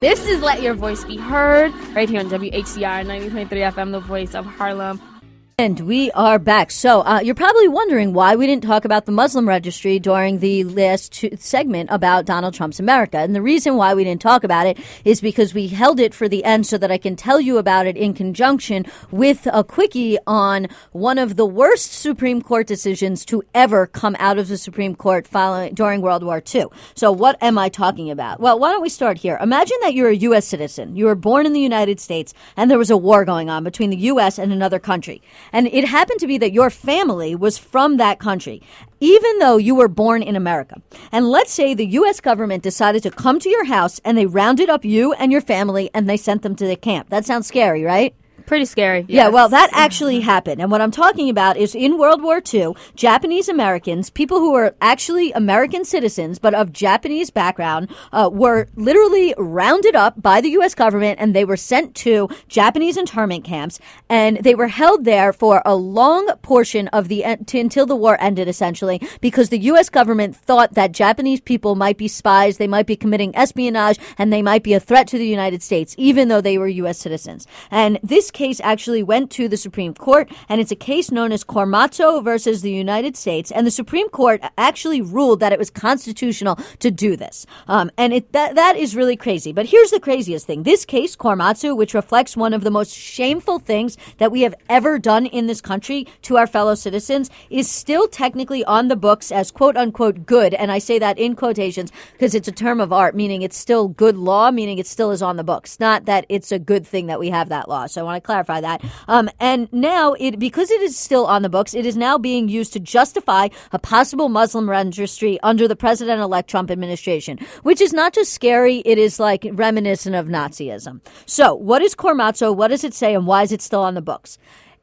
This is Let Your Voice Be Heard right here on WHCR 90.3 FM, the voice of Harlem. And we are back. So uh, you're probably wondering why we didn't talk about the Muslim registry during the last segment about Donald Trump's America. And the reason why we didn't talk about it is because we held it for the end so that I can tell you about it in conjunction with a quickie on one of the worst Supreme Court decisions to ever come out of the Supreme Court following during World War II. So what am I talking about? Well, why don't we start here? Imagine that you're a U.S. citizen. You were born in the United States, and there was a war going on between the U.S. and another country. And it happened to be that your family was from that country, even though you were born in America. And let's say the U.S. government decided to come to your house and they rounded up you and your family and they sent them to the camp. That sounds scary, right? Pretty scary. Yeah, well, that actually happened. And what I'm talking about is in World War II, Japanese Americans, people who were actually American citizens but of Japanese background, uh, were literally rounded up by the U.S. government and they were sent to Japanese internment camps. And they were held there for a long portion of the to, until the war ended, essentially, because the U.S. government thought that Japanese people might be spies, they might be committing espionage, and they might be a threat to the United States, even though they were U.S. citizens. And this case actually went to the Supreme Court, and it's a case known as Korematsu versus the United States. And the Supreme Court actually ruled that it was constitutional to do this. Um, and it, that, that is really crazy. But here's the craziest thing. This case, Korematsu, which reflects one of the most shameful things that we have ever done in this country to our fellow citizens, is still technically on the books as quote unquote good. And I say that in quotations because it's a term of art, meaning it's still good law, meaning it still is on the books, not that it's a good thing that we have that law. So I want to clarify that. Um, and now, it because it is still on the books, it is now being used to justify a possible Muslim registry under the president-elect Trump administration, which is not just scary; it is like reminiscent of Nazism. So, what is Korematsu? What does it say, and why is it still on the books?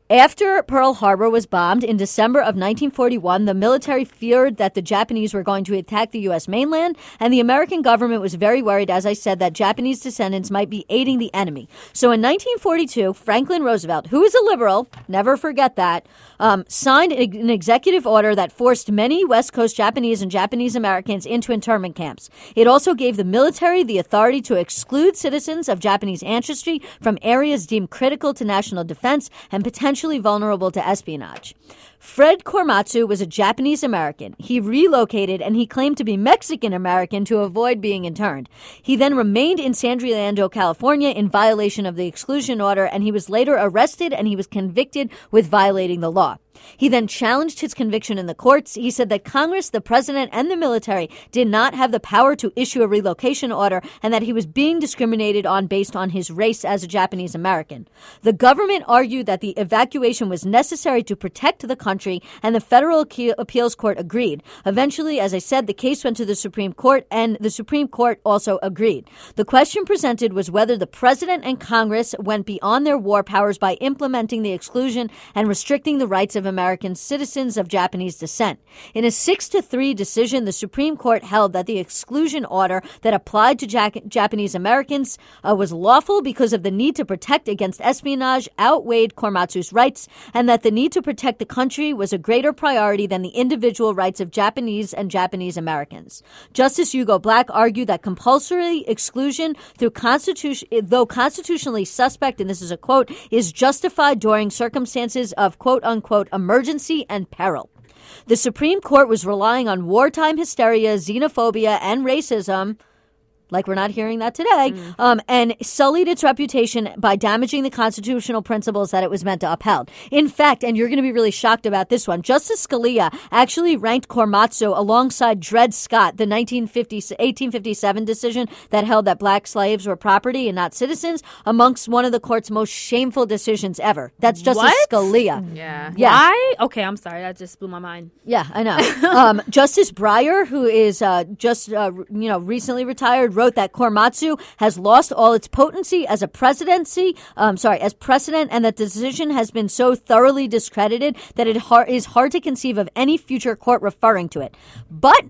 After Pearl Harbor was bombed in December of 1941, the military feared that the Japanese were going to attack the U.S. mainland, and the American government was very worried, as I said, that Japanese descendants might be aiding the enemy. So in 1942, Franklin Roosevelt, who is a liberal, never forget that, um, signed an executive order that forced many West Coast Japanese and Japanese Americans into internment camps. It also gave the military the authority to exclude citizens of Japanese ancestry from areas deemed critical to national defense and potentially potentially vulnerable to espionage. Fred Korematsu was a Japanese American. He relocated and he claimed to be Mexican American to avoid being interned. He then remained in San Diego, California in violation of the exclusion order and he was later arrested and he was convicted with violating the law. He then challenged his conviction in the courts. He said that Congress, the president, and the military did not have the power to issue a relocation order and that he was being discriminated on based on his race as a Japanese American. The government argued that the evacuation was necessary to protect the country, and the federal appeals court agreed. Eventually, as I said, the case went to the Supreme Court, and the Supreme Court also agreed. The question presented was whether the president and Congress went beyond their war powers by implementing the exclusion and restricting the rights of American citizens of Japanese descent. In a 6 to 3 decision, the Supreme Court held that the exclusion order that applied to Japanese Americans uh, was lawful because of the need to protect against espionage outweighed Korematsu's rights and that the need to protect the country was a greater priority than the individual rights of Japanese and Japanese Americans. Justice Hugo Black argued that compulsory exclusion through constitution though constitutionally suspect and this is a quote is justified during circumstances of quote unquote emergency and peril. The Supreme Court was relying on wartime hysteria, xenophobia, and racism like we're not hearing that today, mm. um, and sullied its reputation by damaging the constitutional principles that it was meant to uphold. In fact, and you're going to be really shocked about this one, Justice Scalia actually ranked Korematsu alongside Dred Scott, the 1950, 1857 decision that held that black slaves were property and not citizens, amongst one of the court's most shameful decisions ever. That's Justice what? Scalia. Yeah. Yeah. Why? Okay, I'm sorry. That just blew my mind. Yeah, I know. um, Justice Breyer, who is uh, just, uh, you know, recently retired, wrote that Korematsu has lost all its potency as a presidency, um, sorry, as precedent, and that decision has been so thoroughly discredited that it har- is hard to conceive of any future court referring to it. But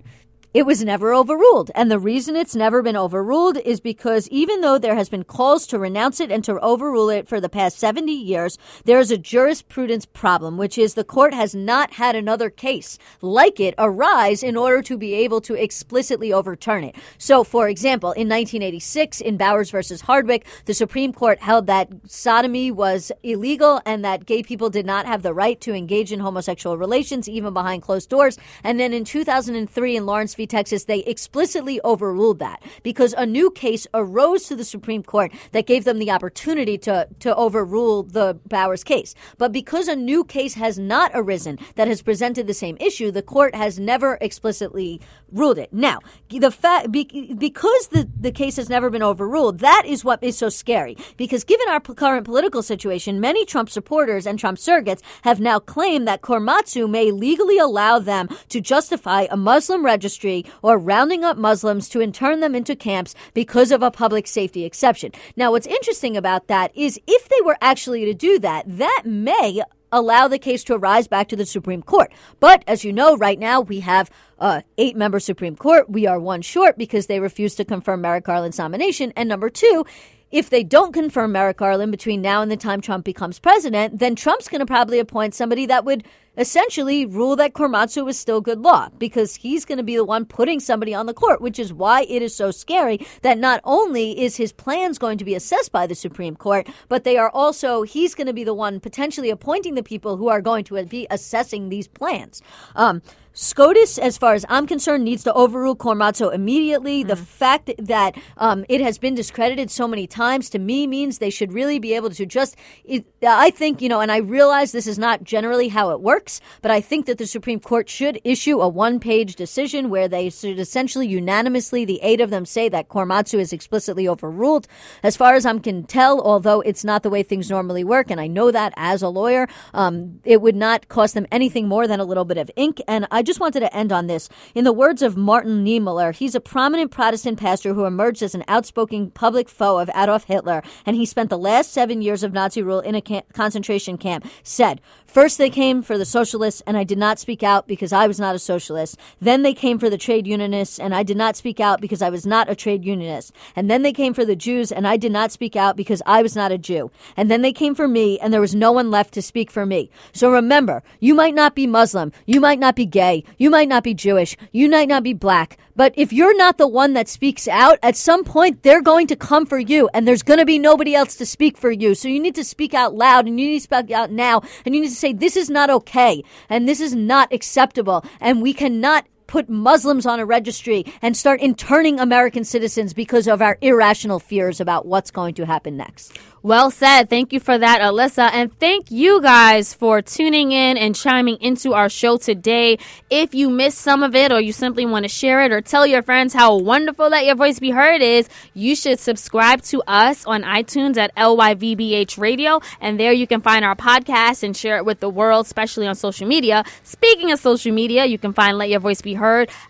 it was never overruled. And the reason it's never been overruled is because even though there has been calls to renounce it and to overrule it for the past 70 years, there is a jurisprudence problem, which is the court has not had another case like it arise in order to be able to explicitly overturn it. So, for example, in 1986, in Bowers versus Hardwick, the Supreme Court held that sodomy was illegal and that gay people did not have the right to engage in homosexual relations, even behind closed doors. And then in 2003 in Lawrence v. Texas, they explicitly overruled that because a new case arose to the Supreme Court that gave them the opportunity to, to overrule the Bowers case. But because a new case has not arisen that has presented the same issue, the court has never explicitly ruled it. Now, the fact because the, the case has never been overruled, that is what is so scary. Because given our current political situation, many Trump supporters and Trump surrogates have now claimed that Korematsu may legally allow them to justify a Muslim registry or rounding up Muslims to intern them into camps because of a public safety exception. Now, what's interesting about that is if they were actually to do that, that may allow the case to arise back to the Supreme Court. But as you know, right now we have uh, eight member Supreme Court. We are one short because they refused to confirm Merrick Garland's nomination. And number two, if they don't confirm Merrick Garland between now and the time Trump becomes president, then Trump's going to probably appoint somebody that would essentially rule that Korematsu is still good law because he's going to be the one putting somebody on the court, which is why it is so scary that not only is his plans going to be assessed by the Supreme Court, but they are also, he's going to be the one potentially appointing the people who are going to be assessing these plans. Um, SCOTUS, as far as I'm concerned, needs to overrule Korematsu immediately. Mm. The fact that um, it has been discredited so many times to me means they should really be able to just. It, I think, you know, and I realize this is not generally how it works, but I think that the Supreme Court should issue a one page decision where they should essentially unanimously, the eight of them say that Korematsu is explicitly overruled. As far as I can tell, although it's not the way things normally work, and I know that as a lawyer, um, it would not cost them anything more than a little bit of ink. And I just wanted to end on this. In the words of Martin Niemöller, he's a prominent Protestant pastor who emerged as an outspoken public foe of Adolf Hitler, and he spent the last seven years of Nazi rule in a camp, concentration camp, said, First they came for the socialists, and I did not speak out because I was not a socialist. Then they came for the trade unionists, and I did not speak out because I was not a trade unionist. And then they came for the Jews, and I did not speak out because I was not a Jew. And then they came for me, and there was no one left to speak for me. So remember, you might not be Muslim, you might not be gay, you might not be Jewish. You might not be black. But if you're not the one that speaks out, at some point they're going to come for you and there's going to be nobody else to speak for you. So you need to speak out loud and you need to speak out now and you need to say, this is not okay and this is not acceptable. And we cannot put Muslims on a registry and start interning American citizens because of our irrational fears about what's going to happen next. Well said. Thank you for that, Alyssa. And thank you guys for tuning in and chiming into our show today. If you missed some of it or you simply want to share it or tell your friends how wonderful that Your Voice Be Heard is, you should subscribe to us on iTunes at LYVBH Radio. And there you can find our podcast and share it with the world, especially on social media. Speaking of social media, you can find Let Your Voice Be Heard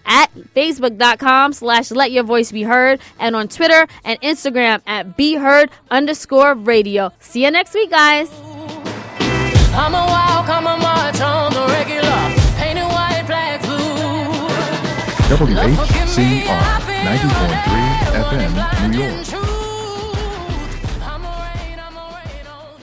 at Facebook.com slash Let Your Voice Be Heard and on Twitter and Instagram at Be Heard underscore Radio. See you next week, guys. I'm a wild, come a march on the regular, painted white flags blue. WHCR 90.3 FM, New York.